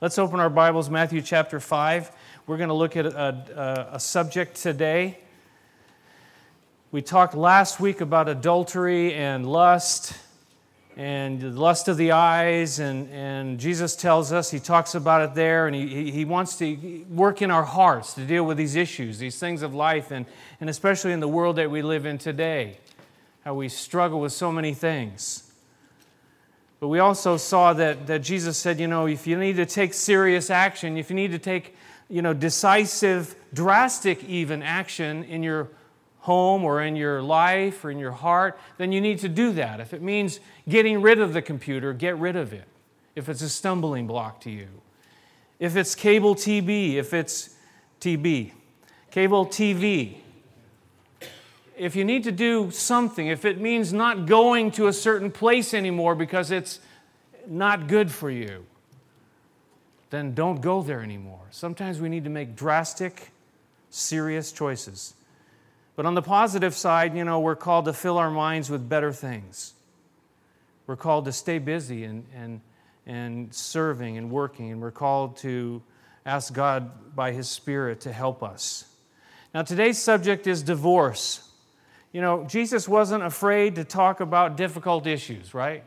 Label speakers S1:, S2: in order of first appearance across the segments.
S1: Let's open our Bibles, Matthew chapter 5. We're going to look at a, a, a, subject today. We talked last week about adultery and lust and lust of the eyes, and, and Jesus tells us, he talks about it there, and he, he wants to work in our hearts to deal with these issues, these things of life, and, and especially in the world that we live in today, how we struggle with so many things. But we also saw that, that Jesus said, you know, if you need to take serious action, if you need to take, you know, decisive, drastic even action in your home or in your life or in your heart, then you need to do that. If it means getting rid of the computer, get rid of it. If it's a stumbling block to you. If it's cable TV, if it's TB, cable TV, if you need to do something, if it means not going to a certain place anymore because it's not good for you, then don't go there anymore. Sometimes we need to make drastic, serious choices. But on the positive side, you know, we're called to fill our minds with better things. We're called to stay busy and, and, and serving and working, and we're called to ask God by His Spirit to help us. Now, today's subject is divorce. You know, Jesus wasn't afraid to talk about difficult issues, right?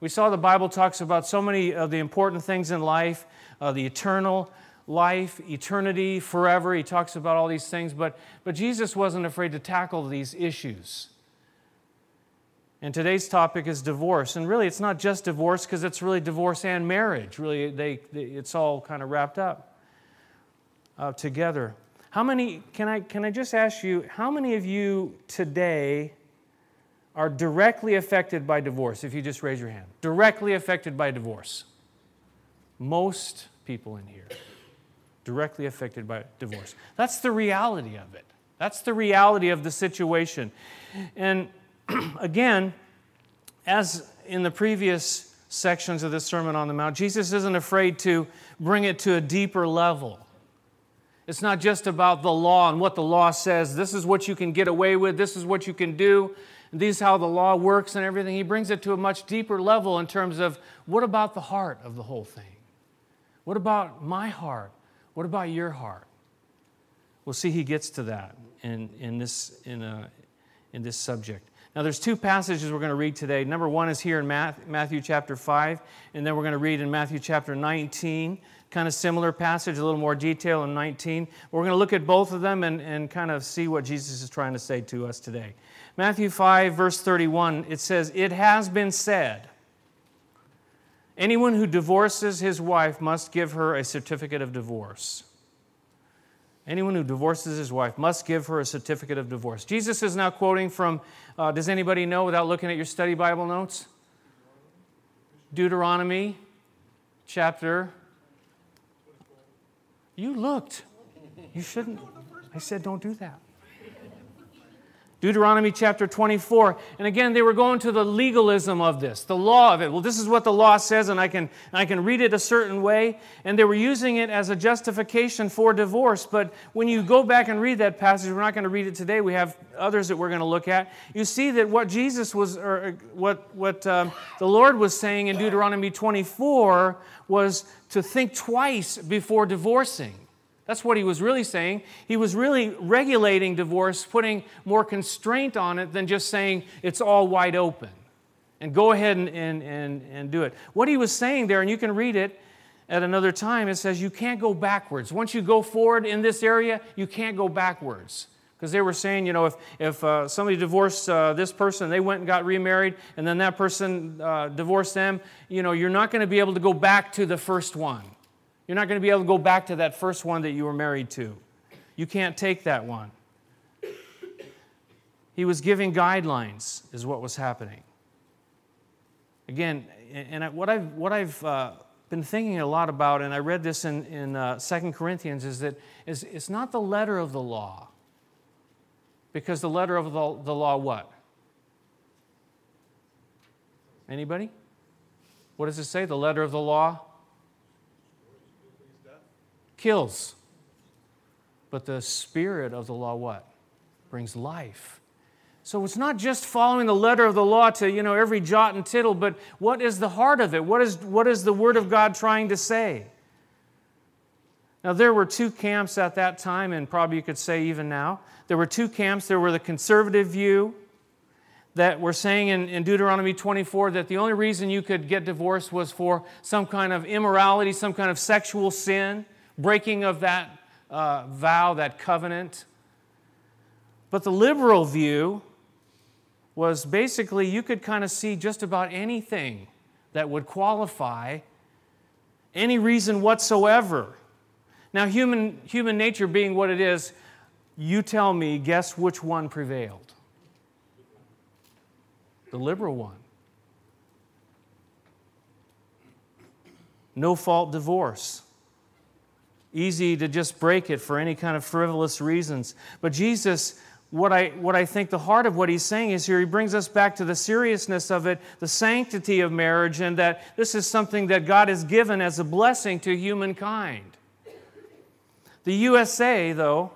S1: We saw the Bible talks about so many of the important things in life, uh, the eternal life, eternity, forever. He talks about all these things, but, but Jesus wasn't afraid to tackle these issues. And today's topic is divorce. And really, it's not just divorce because it's really divorce and marriage. Really, they, they it's all kind of wrapped up uh, together. How many, can I, can I just ask you, how many of you today are directly affected by divorce? If you just raise your hand. Directly affected by divorce. Most people in here. Directly affected by divorce. That's the reality of it. That's the reality of the situation. And again, as in the previous sections of the Sermon on the Mount, Jesus isn't afraid to bring it to a deeper level. It's not just about the law and what the law says. This is what you can get away with, this is what you can do, this is how the law works and everything. He brings it to a much deeper level in terms of what about the heart of the whole thing? What about my heart? What about your heart? We'll see he gets to that in, in, this, in, a, in this subject. Now, there's two passages we're going to read today. Number one is here in Matthew chapter 5, and then we're going to read in Matthew chapter 19 kind of similar passage, a little more detail in 19. We're going to look at both of them and, and kind of see what Jesus is trying to say to us today. Matthew 5, verse 31, it says, It has been said, anyone who divorces his wife must give her a certificate of divorce. Anyone who divorces his wife must give her a certificate of divorce. Jesus is now quoting from, uh, does anybody know without looking at your study Bible notes? Deuteronomy chapter you looked. You shouldn't. I said, don't do that. Deuteronomy chapter 24. And again, they were going to the legalism of this, the law of it. Well, this is what the law says, and I can, I can read it a certain way. And they were using it as a justification for divorce. But when you go back and read that passage, we're not going to read it today. We have others that we're going to look at. You see that what Jesus was, or what, what um, the Lord was saying in Deuteronomy 24 was to think twice before divorcing. That's what he was really saying. He was really regulating divorce, putting more constraint on it than just saying it's all wide open and go ahead and, and, and, and do it. What he was saying there, and you can read it at another time, it says you can't go backwards. Once you go forward in this area, you can't go backwards. Because they were saying, you know, if, if uh, somebody divorced uh, this person, they went and got remarried, and then that person uh, divorced them, you know, you're not going to be able to go back to the first one. You're not going to be able to go back to that first one that you were married to. You can't take that one. He was giving guidelines, is what was happening. Again, and what I've, what I've uh, been thinking a lot about, and I read this in, in uh, 2 Corinthians, is that it's, it's not the letter of the law because the letter of the, the law, what? Anybody? What does it say? The letter of the law kills. But the spirit of the law, what? Brings life. So it's not just following the letter of the law to, you know, every jot and tittle, but what is the heart of it? What is, what is the Word of God trying to say? Now, there were two camps at that time, and probably you could say even now. There were two camps. There were the conservative view that were saying in, in, Deuteronomy 24 that the only reason you could get divorced was for some kind of immorality, some kind of sexual sin, breaking of that uh, vow, that covenant. But the liberal view was basically you could kind of see just about anything that would qualify, any reason whatsoever. Now, human, human nature being what it is, you tell me, guess which one prevailed? The liberal one. No fault divorce. Easy to just break it for any kind of frivolous reasons. But Jesus what I, what I think the heart of what he's saying is here, he brings us back to the seriousness of it, the sanctity of marriage, and that this is something that God has given as a blessing to humankind. The USA, though,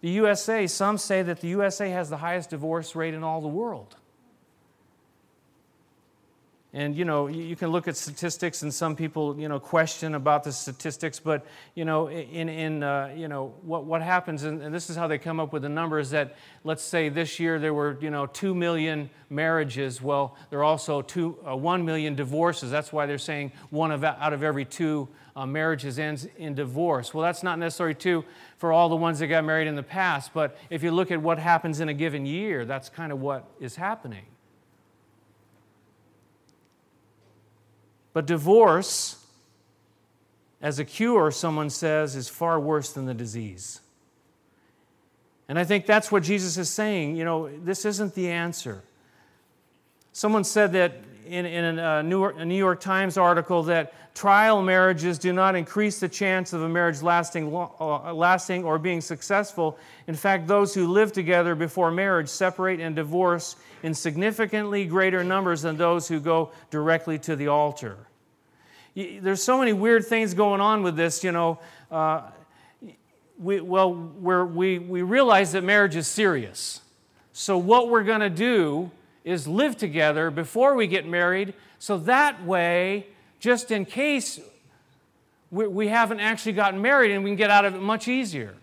S1: the USA, some say that the USA has the highest divorce rate in all the world. And you know, you can look at statistics, and some people you know question about the statistics. But you know, in in uh, you know what what happens, and, and, this is how they come up with the numbers. That let's say this year there were you know two million marriages. Well, there are also two uh, one million divorces. That's why they're saying one of out of every two uh, marriages ends in divorce. Well, that's not necessarily true for all the ones that got married in the past. But if you look at what happens in a given year, that's kind of what is happening. But divorce, as a cure, someone says, is far worse than the disease. And I think that's what Jesus is saying. You know, this isn't the answer. Someone said that in, in a, New York, a New York Times article that trial marriages do not increase the chance of a marriage lasting, uh, lasting or being successful. In fact, those who live together before marriage separate and divorce in significantly greater numbers than those who go directly to the altar. There's so many weird things going on with this, you know. Uh, we, well, we we, realize that marriage is serious. So, what we're going to do is live together before we get married, so that way, just in case we, we haven't actually gotten married and we can get out of it much easier.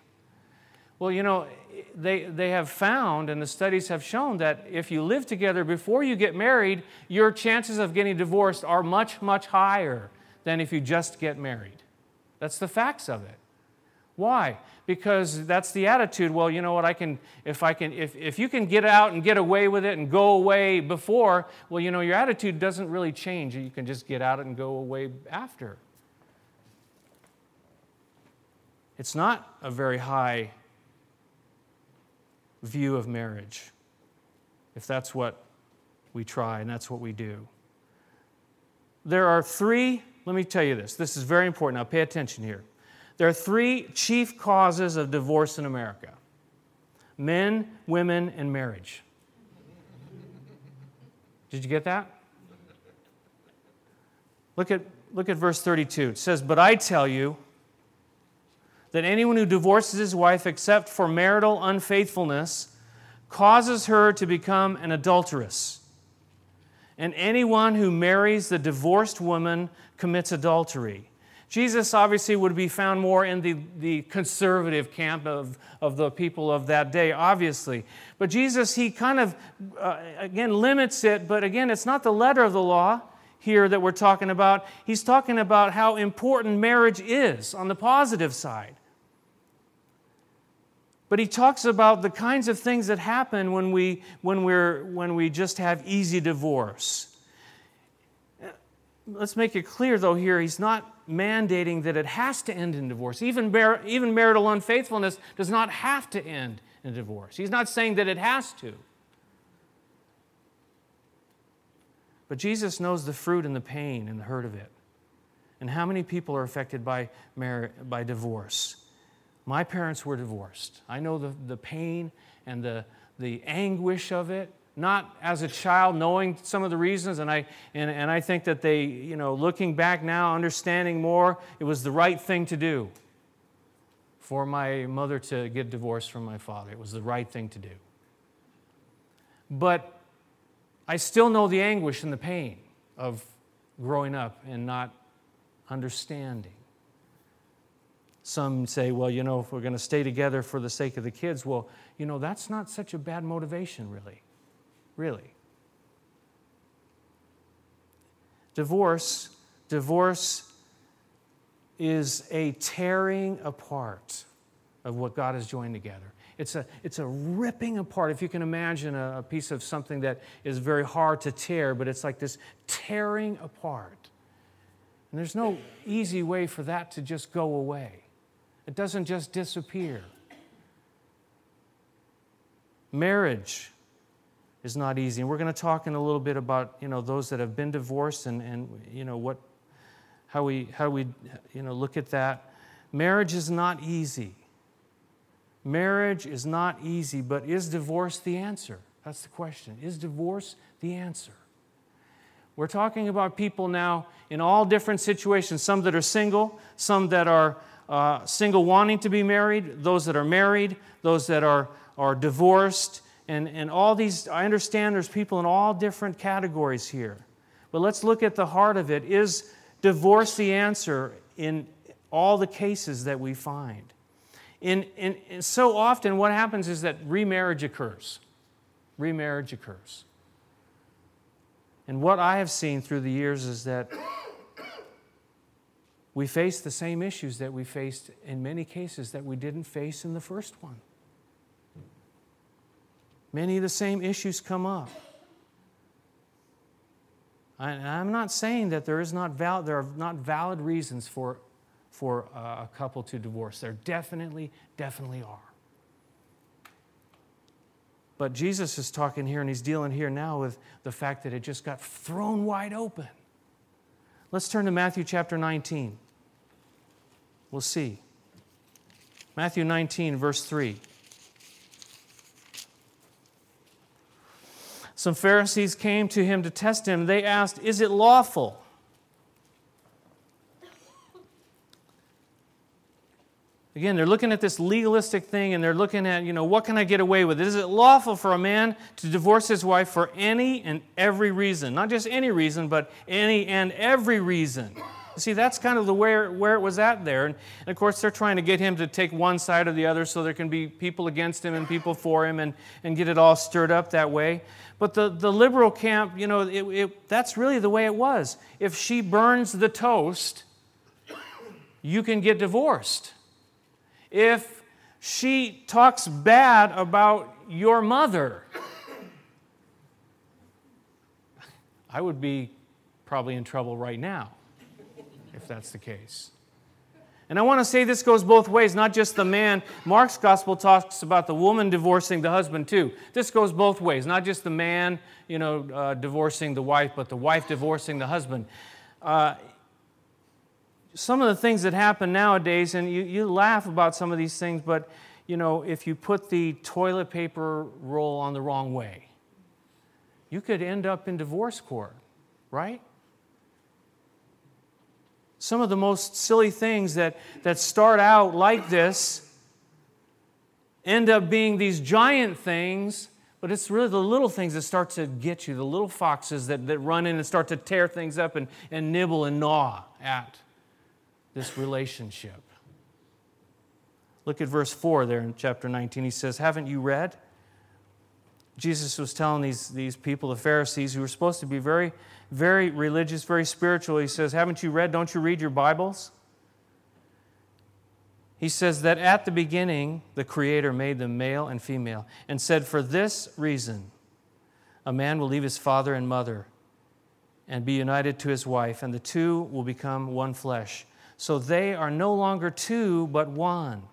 S1: Well, you know, they, they have found, and the studies have shown, that if you live together before you get married, your chances of getting divorced are much, much higher than if you just get married. That's the facts of it. Why? Because that's the attitude. Well, you know what? I can, if I can, if, if you can get out and get away with it and go away before, well, you know, your attitude doesn't really change. You can just get out and go away after. It's not a very high view of marriage if that's what we try and that's what we do. There are three let me tell you this. This is very important. Now, pay attention here. There are three chief causes of divorce in America men, women, and marriage. Did you get that? Look at, look at verse 32. It says, But I tell you that anyone who divorces his wife except for marital unfaithfulness causes her to become an adulteress. And anyone who marries the divorced woman commits adultery. Jesus obviously would be found more in the, the conservative camp of, of the people of that day, obviously. But Jesus, he kind of, uh, again, limits it, but again, it's not the letter of the law here that we're talking about. He's talking about how important marriage is on the positive side. But he talks about the kinds of things that happen when we, when we're, when we just have easy divorce. Let's make it clear, though, here, he's not mandating that it has to end in divorce. Even, even marital unfaithfulness does not have to end in divorce. He's not saying that it has to. But Jesus knows the fruit and the pain and the hurt of it. And how many people are affected by, mar- by divorce? My parents were divorced. I know the, the pain and the, the anguish of it, not as a child knowing some of the reasons, and I, and, and I think that they, you know, looking back now, understanding more, it was the right thing to do for my mother to get divorced from my father. It was the right thing to do. But I still know the anguish and the pain of growing up and not understanding. some say, well, you know, if we're going to stay together for the sake of the kids, well, you know, that's not such a bad motivation, really. Really. Divorce, divorce is a tearing apart of what God has joined together. It's a, it's a ripping apart. If you can imagine a, a piece of something that is very hard to tear, but it's like this tearing apart. And there's no easy way for that to just go away, it doesn't just disappear. Marriage is not easy. And we're going to talk in a little bit about, you know, those that have been divorced and, and you know, what, how we, how we, you know, look at that. Marriage is not easy. Marriage is not easy, but is divorce the answer? That's the question. Is divorce the answer? We're talking about people now in all different situations some that are single, some that are uh, single wanting to be married, those that are married, those that are, are divorced, and, and all these. I understand there's people in all different categories here. But let's look at the heart of it. Is divorce the answer in all the cases that we find? in, in, in, so often, what happens is that remarriage occurs. Remarriage occurs. And what I have seen through the years is that we face the same issues that we faced in many cases that we didn't face in the first one. Many of the same issues come up. I, I'm not saying that there, is not val- there are not valid reasons for for uh, a couple to divorce. There definitely, definitely are. But Jesus is talking here and he's dealing here now with the fact that it just got thrown wide open. Let's turn to Matthew chapter 19. We'll see. Matthew 19, verse 3. Some Pharisees came to him to test him. They asked, Is it lawful? Again, they're looking at this legalistic thing and they're looking at, you know, what can I get away with? Is it lawful for a man to divorce his wife for any and every reason? Not just any reason, but any and every reason. See, that's kind of the where, where it was at there. And, and, of course, they're trying to get him to take one side or the other so there can be people against him and people for him and, and get it all stirred up that way. But the, the liberal camp, you know, it, it, that's really the way it was. If she burns the toast, you can get divorced if she talks bad about your mother. I would be probably in trouble right now if that's the case. And I want to say this goes both ways, not just the man. Mark's gospel talks about the woman divorcing the husband too. This goes both ways, not just the man, you know, uh, divorcing the wife, but the wife divorcing the husband. Uh, some of the things that happen nowadays, and you, you laugh about some of these things, but you know, if you put the toilet paper roll on the wrong way, you could end up in divorce court, right? Some of the most silly things that, that start out like this end up being these giant things, but it's really the little things that start to get you, the little foxes that, that run in and start to tear things up and, and nibble and gnaw at this relationship. Look at verse 4 there in chapter 19. He says, Haven't you read? Jesus was telling these, these people, the Pharisees, who were supposed to be very, very religious, very spiritual. He says, Haven't you read? Don't you read your Bibles? He says that at the beginning, the Creator made them male and female and said, For this reason, a man will leave his father and mother and be united to his wife, and the two will become one flesh. So they are no longer two, but one.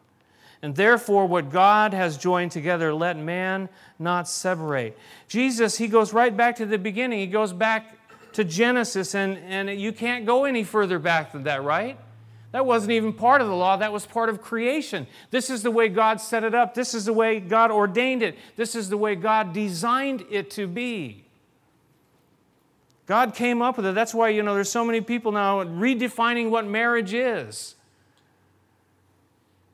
S1: And therefore, what God has joined together, let man not separate. Jesus, he goes right back to the beginning. He goes back to Genesis, and, and you can't go any further back than that, right? That wasn't even part of the law, that was part of creation. This is the way God set it up, this is the way God ordained it, this is the way God designed it to be. God came up with it. That's why, you know, there's so many people now redefining what marriage is.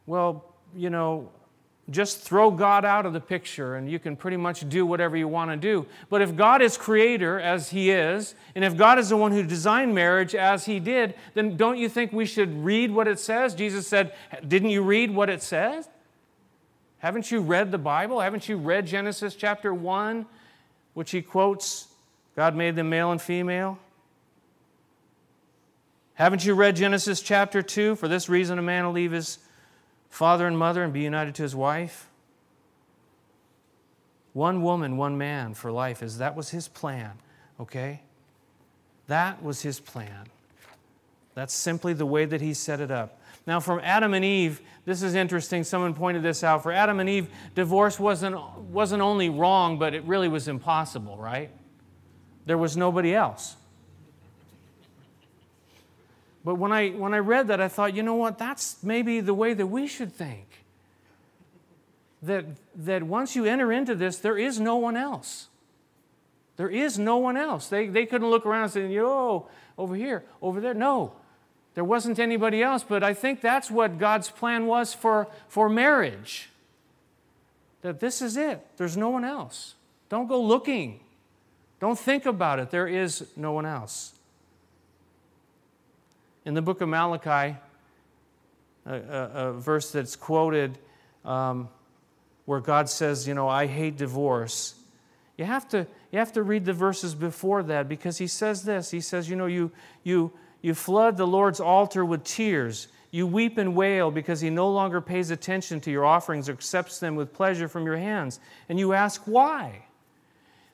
S1: Well, you know, just throw God out of the picture and you can pretty much do whatever you want to do. But if God is creator, as He is, and if God is the one who designed marriage as He did, then don't you think we should read what it says? Jesus said, Didn't you read what it says? Haven't you read the Bible? Haven't you read Genesis chapter 1, which He quotes, God made them male and female? Haven't you read Genesis chapter 2? For this reason, a man will leave his father and mother and be united to his wife. One woman, one man for life is that was his plan, okay? That was his plan. That's simply the way that he set it up. Now, from Adam and Eve, this is interesting. Someone pointed this out. For Adam and Eve, divorce wasn't, wasn't only wrong, but it really was impossible, right? There was nobody else. But when I, when I read that, I thought, you know what? That's maybe the way that we should think. That, that once you enter into this, there is no one else. There is no one else. They, they couldn't look around and say, yo, over here, over there. No, there wasn't anybody else. But I think that's what God's plan was for, for marriage. That this is it, there's no one else. Don't go looking, don't think about it. There is no one else. In the book of Malachi, a, a, a verse that's quoted um, where God says, You know, I hate divorce. You have, to, you have to read the verses before that because he says this. He says, You know, you, you, you flood the Lord's altar with tears. You weep and wail because he no longer pays attention to your offerings or accepts them with pleasure from your hands. And you ask, Why?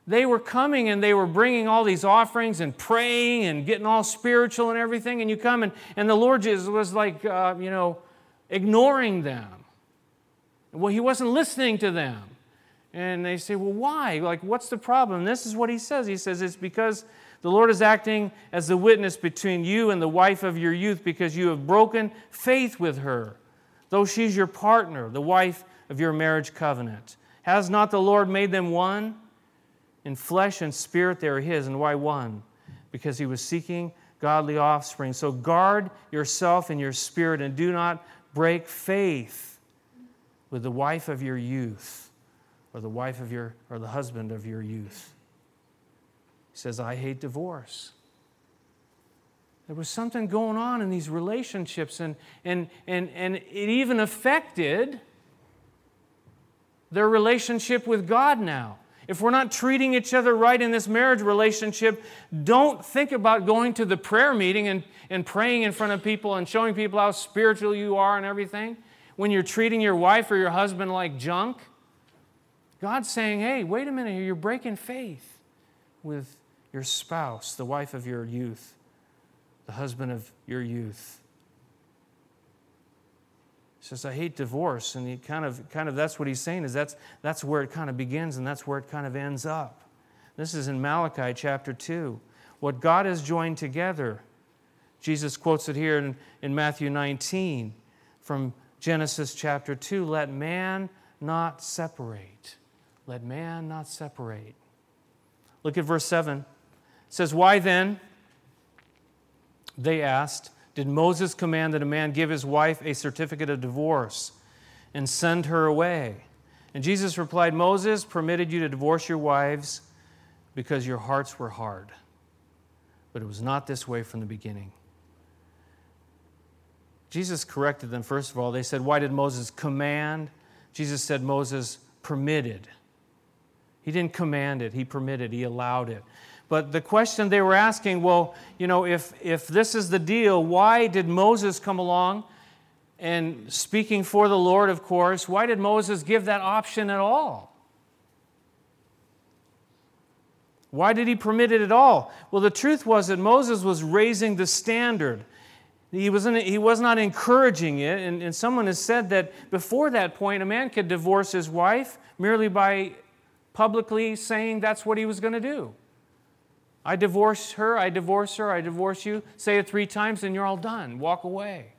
S1: They were coming and they were bringing all these offerings and praying and getting all spiritual and everything. And you come and, and the Lord just was like, uh, you know, ignoring them. Well, he wasn't listening to them. And they say, well, why? Like, what's the problem? And this is what he says. He says, it's because the Lord is acting as the witness between you and the wife of your youth because you have broken faith with her, though she's your partner, the wife of your marriage covenant. Has not the Lord made them one? In flesh and spirit, they are His. And why one? Because He was seeking godly offspring. So guard yourself in your spirit and do not break faith with the wife of your youth or the wife of your or the husband of your youth. He says, I hate divorce. There was something going on in these relationships, and, and, and, and it even affected their relationship with God now. If we're not treating each other right in this marriage relationship, don't think about going to the prayer meeting and, and praying in front of people and showing people how spiritual you are and everything when you're treating your wife or your husband like junk. God's saying, hey, wait a minute here, you're breaking faith with your spouse, the wife of your youth, the husband of your youth. Says, I hate divorce. And he kind of, kind of that's what he's saying is that's, that's where it kind of begins and that's where it kind of ends up. This is in Malachi chapter 2. What God has joined together, Jesus quotes it here in, in Matthew 19 from Genesis chapter 2 let man not separate. Let man not separate. Look at verse 7. It says, Why then? They asked, did Moses command that a man give his wife a certificate of divorce and send her away? And Jesus replied, Moses permitted you to divorce your wives because your hearts were hard. But it was not this way from the beginning. Jesus corrected them, first of all. They said, Why did Moses command? Jesus said, Moses permitted. He didn't command it, he permitted, he allowed it. But the question they were asking, well, you know, if, if this is the deal, why did Moses come along and speaking for the Lord, of course, why did Moses give that option at all? Why did he permit it at all? Well, the truth was that Moses was raising the standard. He, wasn't, he was not encouraging it. And, and someone has said that before that point, a man could divorce his wife merely by publicly saying that's what he was going to do. I divorce her, I divorce her, I divorce you. Say it three times and you're all done. Walk away.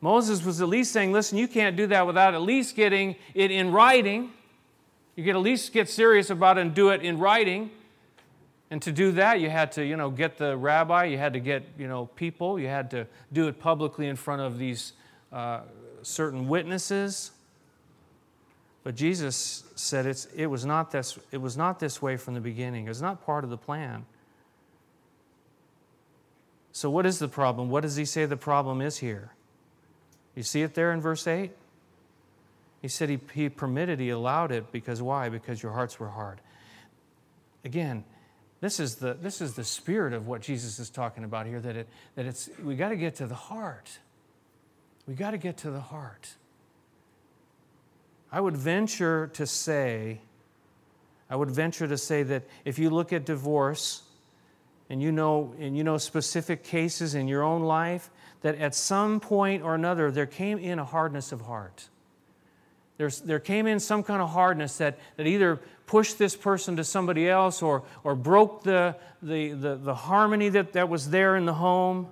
S1: Moses was at least saying, listen, you can't do that without at least getting it in writing. You could at least get serious about it and do it in writing. And to do that, you had to, you know, get the rabbi, you had to get, you know, people, you had to do it publicly in front of these uh, certain witnesses. But Jesus said it's, it, was not this, it was not this way from the beginning. It was not part of the plan. So, what is the problem? What does he say the problem is here? You see it there in verse 8? He said he, he permitted, he allowed it because why? Because your hearts were hard. Again, this is the, this is the spirit of what Jesus is talking about here that, it, that it's, we got to get to the heart. We got to get to the heart. I would venture to say, I would venture to say that if you look at divorce and you know, and you know specific cases in your own life, that at some point or another there came in a hardness of heart. There's, there came in some kind of hardness that, that either pushed this person to somebody else or, or broke the, the, the, the harmony that, that was there in the home.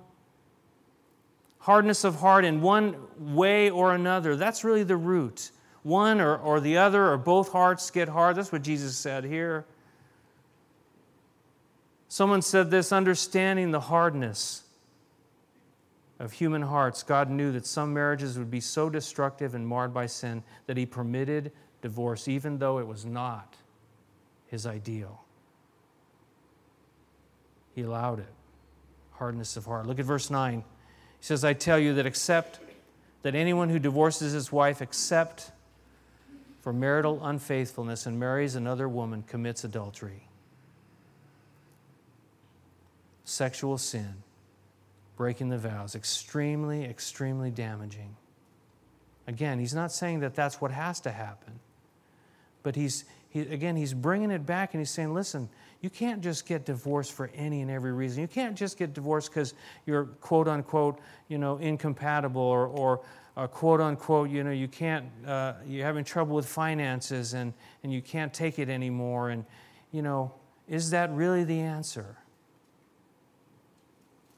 S1: Hardness of heart in one way or another. That's really the root. One or, or the other, or both hearts get hard. That's what Jesus said here. Someone said this understanding the hardness of human hearts, God knew that some marriages would be so destructive and marred by sin that He permitted divorce, even though it was not His ideal. He allowed it. Hardness of heart. Look at verse 9. He says, I tell you that except that anyone who divorces his wife except for marital unfaithfulness and marries another woman commits adultery. Sexual sin breaking the vows. Extremely, extremely damaging. Again, he's not saying that that's what has to happen. But he's, he, again, he's bringing it back and he's saying, listen, you can't just get divorced for any and every reason. You can't just get divorced because you're quote unquote, you know, incompatible or, or uh, quote unquote, you know, you can't, uh, you're having trouble with finances and, and you can't take it anymore. And, you know, is that really the answer?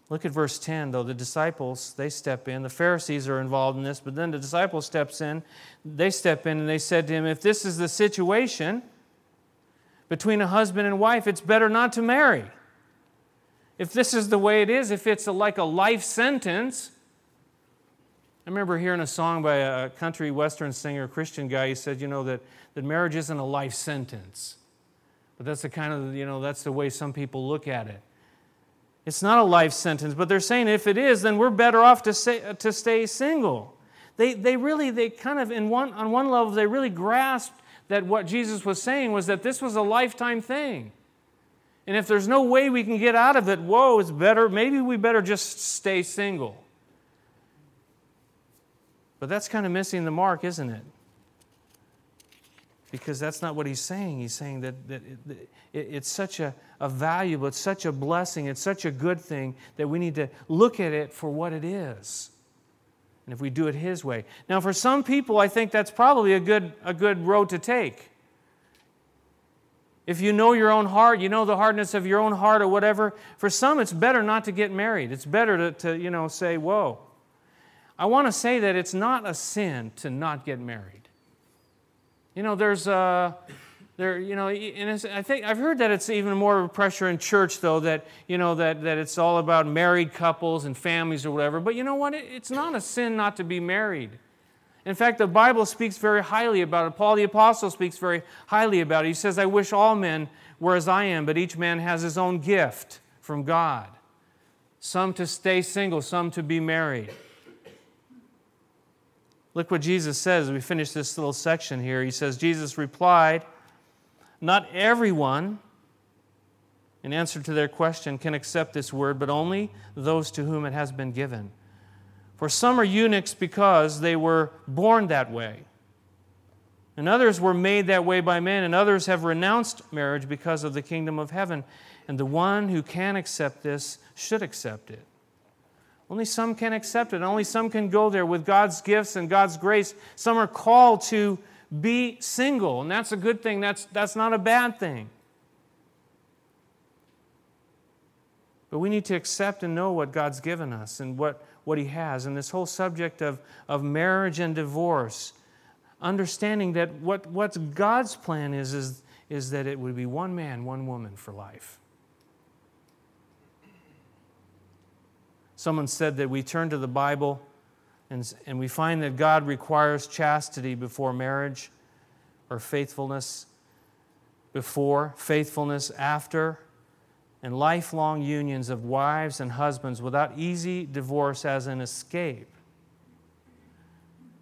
S1: Look at verse 10, though. The disciples, they step in. The Pharisees are involved in this, but then the disciples steps in. They step in and they said to him, If this is the situation between a husband and wife, it's better not to marry. If this is the way it is, if it's a, like a life sentence, I remember hearing a song by a country western singer, Christian guy. He said, you know, that, that marriage isn't a life sentence. But that's the kind of, you know, that's the way some people look at it. It's not a life sentence, but they're saying if it is, then we're better off to, say, uh, to stay single. They, they really, they kind of, in one, on one level, they really grasped that what Jesus was saying was that this was a lifetime thing. And if there's no way we can get out of it, whoa, it's better, maybe we better just stay single. But that's kind of missing the mark, isn't it? because that's not what he's saying. He's saying that, that it, it, it's such a, a valuable, it's such a blessing, it's such a good thing that we need to look at it for what it is. And if we do it his way. Now, for some people, I think that's probably a good, a good road to take. If you know your own heart, you know the hardness of your own heart or whatever, for some it's better not to get married. It's better to, to you know, say, whoa. I want to say that it's not a sin to not get married. You know, there's, a. there, you know, and I think I've heard that it's even more of a pressure in church, though, that, you know, that, that it's all about married couples and families or whatever. But you know what? It's not a sin not to be married. In fact, the Bible speaks very highly about it. Paul the Apostle speaks very highly about it. He says, I wish all men were as I am, but each man has his own gift from God. Some to stay single, some to be married. Look what Jesus says. We finish this little section here. He says, Jesus replied, Not everyone, in answer to their question, can accept this word, but only those to whom it has been given. For some are eunuchs because they were born that way. And others were made that way by men, and others have renounced marriage because of the kingdom of heaven. And the one who can accept this should accept it. Only some can accept it. Only some can go there with God's gifts and God's grace. Some are called to be single, and that's a good thing. That's, that's not a bad thing. But we need to accept and know what God's given us and what, what He has. And this whole subject of, of marriage and divorce, understanding that what, what God's plan is, is, is that it would be one man, one woman for life. Someone said that we turn to the Bible and, and we find that God requires chastity before marriage. or faithfulness before, faithfulness after, and lifelong unions of wives and husbands without easy divorce as an escape.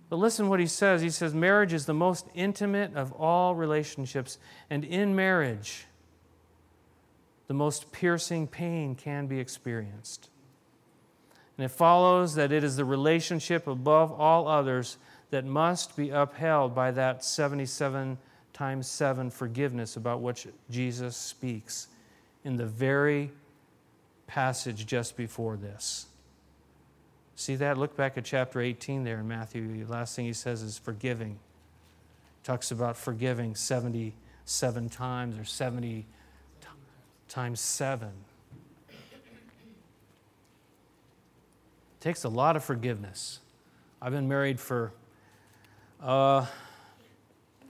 S1: But listen what he says. He says, Marriage is the most intimate of all relationships, and in marriage, the most piercing pain can be experienced. And it follows that it is the relationship above all others that must be upheld by that 77 times 7 forgiveness about which Jesus speaks in the very passage just before this. See that? Look back at chapter 18 there in Matthew. The last thing he says is forgiving. Talks about forgiving 77 times or 70 t- times 7. Takes a lot of forgiveness. I've been married for, uh,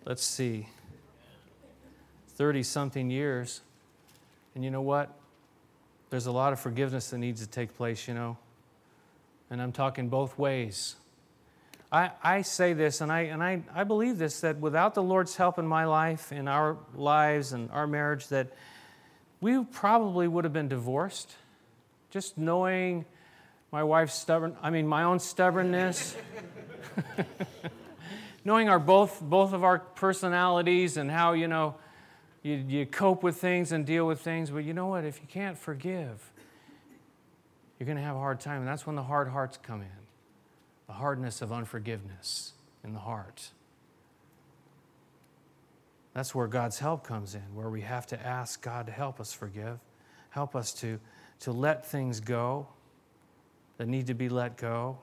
S1: let's see, 30 something years. And you know what? There's a lot of forgiveness that needs to take place, you know and I'm talking both ways. I, I say this, and, I, and I, I believe this, that without the Lord's help in my life, in our lives, and our marriage, that we probably would have been divorced. Just knowing my wife's stubborn, I mean, my own stubbornness. knowing our both, both of our personalities and how, you know, you, you cope with things and deal with things. But you know what? If you can't forgive, you're going to have a hard time. And that's when the hard hearts come in the hardness of unforgiveness in the heart. That's where God's help comes in, where we have to ask God to help us forgive, help us to, to let things go that need to be let go.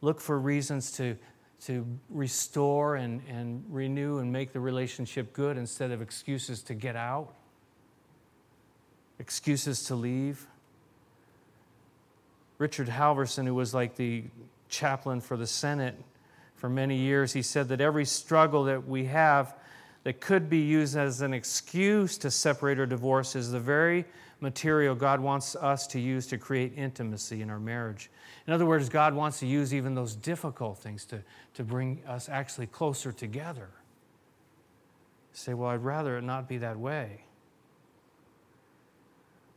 S1: Look for reasons to, to restore and, and renew and make the relationship good instead of excuses to get out, excuses to leave. Richard Halverson, who was like the chaplain for the Senate for many years, he said that every struggle that we have that could be used as an excuse to separate or divorce is the very material God wants us to use to create intimacy in our marriage. In other words, God wants to use even those difficult things to, to bring us actually closer together. say, well, I'd rather it not be that way.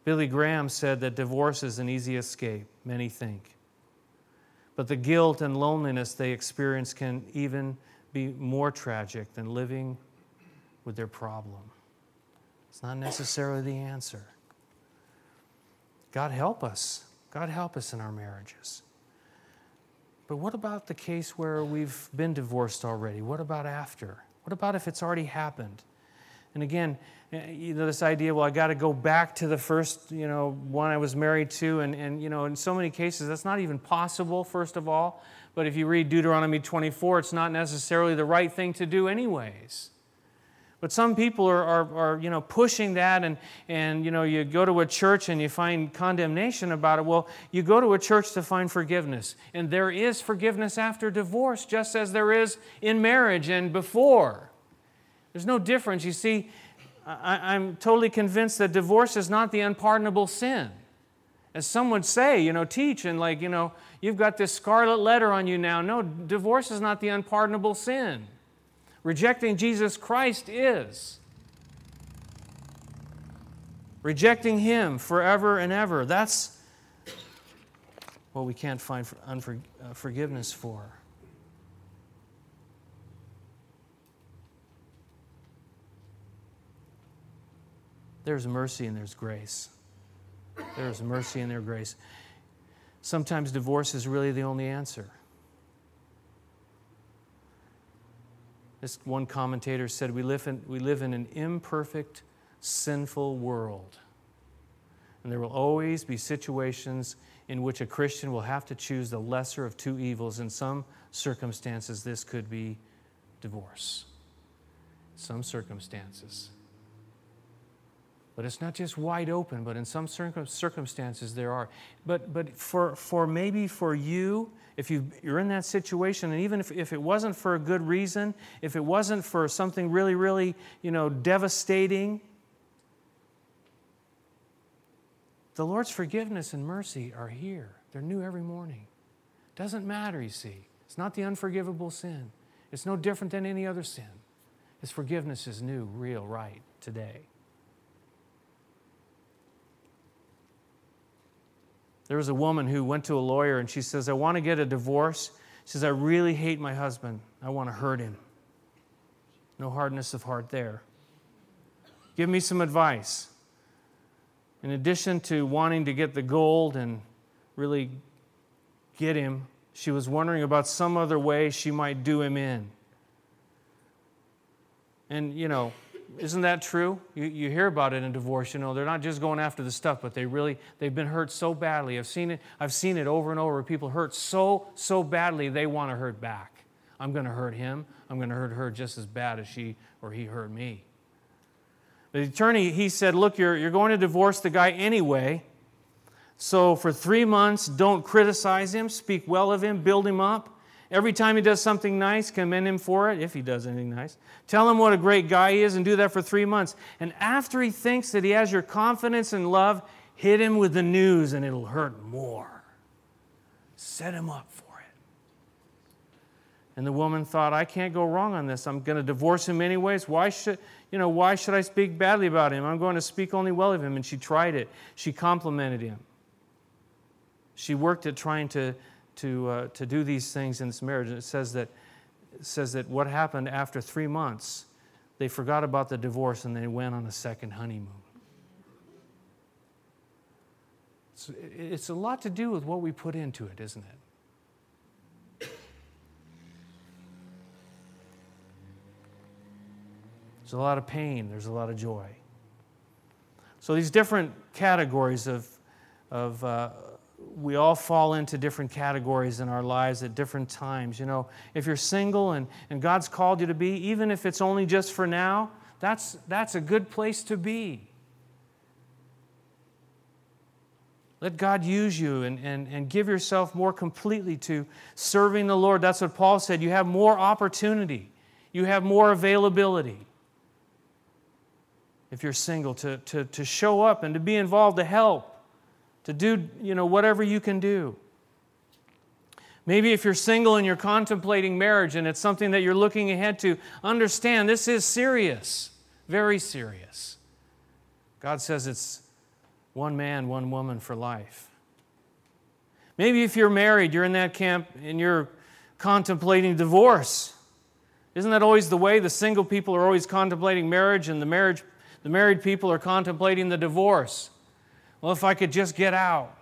S1: Billy Graham said that divorce is an easy escape, many think. But the guilt and loneliness they experience can even be more tragic than living with their problem. It's not necessarily the answer. God help us. God help us in our marriages. But what about the case where we've been divorced already? What about after? What about if it's already happened? And again, eh, you know, this idea, well, I got to go back to the first, you know, one I was married to. And, and, you know, in so many cases, that's not even possible, first of all. But if you read Deuteronomy 24, it's not necessarily the right thing to do, anyways. But some people are, are, are, you know, pushing that, and, and you, know, you go to a church and you find condemnation about it. Well, you go to a church to find forgiveness. And there is forgiveness after divorce, just as there is in marriage and before. There's no difference. You see, I, am totally convinced that divorce is not the unpardonable sin. As some would say, you know, teach and like, you know, you've got this scarlet letter on you now. No, divorce is not the unpardonable sin. Rejecting Jesus Christ is. Rejecting Him forever and ever. That's what we can't find uh, for. there's mercy and there's grace. There's mercy and there's grace. Sometimes divorce is really the only answer. This one commentator said, we live, in, we live in an imperfect, sinful world. And there will always be situations in which a Christian will have to choose the lesser of two evils. In some circumstances, this could be divorce. Some circumstances. But it's not just wide open, but in some circumstances there are. But, but for, for maybe for you, if you, you're in that situation, and even if, if it wasn't for a good reason, if it wasn't for something really, really, you know, devastating, the Lord's forgiveness and mercy are here. They're new every morning. Doesn't matter, you see. It's not the unforgivable sin. It's no different than any other sin. His forgiveness is new, real, right today. There was a woman who went to a lawyer and she says, I want to get a divorce. She says, I really hate my husband. I want to hurt him. No hardness of heart there. Give me some advice. In addition to wanting to get the gold and really get him, she was wondering about some other way she might do him in. And, you know, isn't that true? You, you hear about it in divorce. You know, they're not just going after the stuff, but they really, they've been hurt so badly. I've seen it, I've seen it over and over. People hurt so, so badly, they want to hurt back. I'm going to hurt him. I'm going to hurt her just as bad as she or he hurt me. The attorney, he said, Look, you're, you're going to divorce the guy anyway. So for three months, don't criticize him, speak well of him, build him up. Every time he does something nice, commend him for it, if he does anything nice. Tell him what a great guy he is and do that for three months. And after he thinks that he has your confidence and love, hit him with the news and it'll hurt more. Set him up for it. And the woman thought, I can't go wrong on this. I'm going to divorce him anyways. Why should, you know, why should I speak badly about him? I'm going to speak only well of him. And she tried it. She complimented him. She worked at trying to to, uh, to do these things in this marriage. And it says that, says that what happened after three months, they forgot about the divorce and they went on a second honeymoon. It's, it's a lot to do with what we put into it, isn't it? There's a lot of pain, there's a lot of joy. So, these different categories of, of, uh, we all fall into different categories in our lives at different times. You know, if you're single and, and God's called you to be, even if it's only just for now, that's, that's a good place to be. Let God use you and, and, and give yourself more completely to serving the Lord. That's what Paul said. You have more opportunity, you have more availability. If you're single, to, to, to show up and to be involved, to help to do you know, whatever you can do. Maybe if you're single and you're contemplating marriage and it's something that you're looking ahead to, understand this is serious, very serious. God says it's one man, one woman for life. Maybe if you're married, you're in that camp and you're contemplating divorce. Isn't that always the way? The single people are always contemplating marriage, and the marriage, the married people are contemplating the divorce. Well, if I could just get out,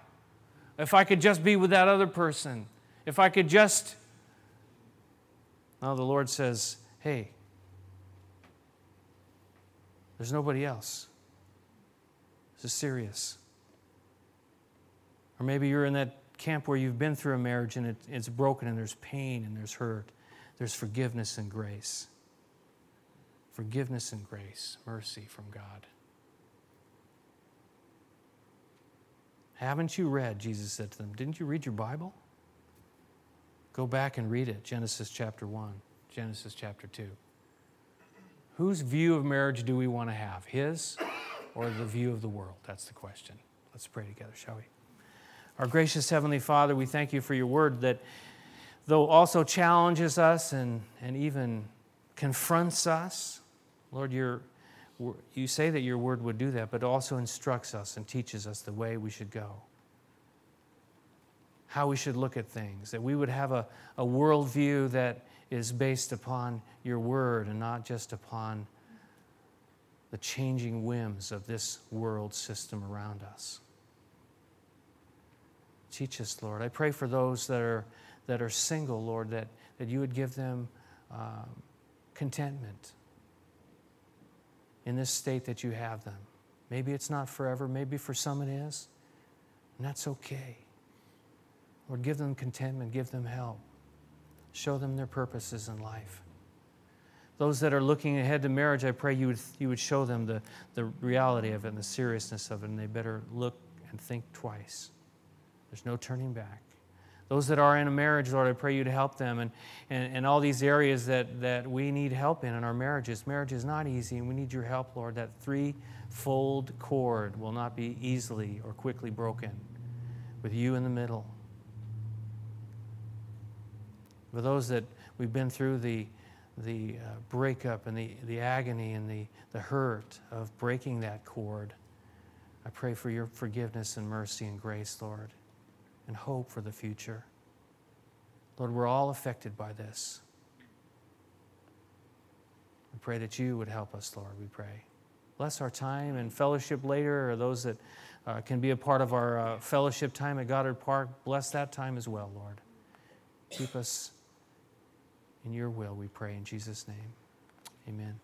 S1: if I could just be with that other person, if I could just. Now the Lord says, hey, there's nobody else. This is serious. Or maybe you're in that camp where you've been through a marriage and it, it's broken and there's pain and there's hurt. There's forgiveness and grace. Forgiveness and grace, mercy from God. Haven't you read, Jesus said to them, didn't you read your Bible? Go back and read it Genesis chapter 1, Genesis chapter 2. Whose view of marriage do we want to have? His or the view of the world? That's the question. Let's pray together, shall we? Our gracious Heavenly Father, we thank you for your word that, though also challenges us and, and even confronts us, Lord, you're you say that your word would do that, but also instructs us and teaches us the way we should go, how we should look at things, that we would have a, a worldview that is based upon your word and not just upon the changing whims of this world system around us. Teach us, Lord. I pray for those that are, that are single, Lord, that, that you would give them um, contentment in this state that you have them. Maybe it's not forever, maybe for some it is, and that's okay. Lord, give them contentment, give them help, show them their purposes in life. Those that are looking ahead to marriage, I pray you would, you would show them the, the reality of it and the seriousness of it, and they better look and think twice. There's no turning back. Those that are in a marriage, Lord, I pray you to help them and, and, and all these areas that, that we need help in in our marriages. Marriage is not easy, and we need your help, Lord. That threefold cord will not be easily or quickly broken with you in the middle. For those that we've been through the, the uh, breakup and the, the agony and the, the hurt of breaking that cord. I pray for your forgiveness and mercy and grace, Lord, and hope for the future. Lord, we're all affected by this. We pray that you would help us, Lord, we pray. Bless our time and fellowship later, or those that uh, can be a part of our uh, fellowship time at Goddard Park. Bless that time as well, Lord. Keep us in your will, we pray in Jesus' name. Amen.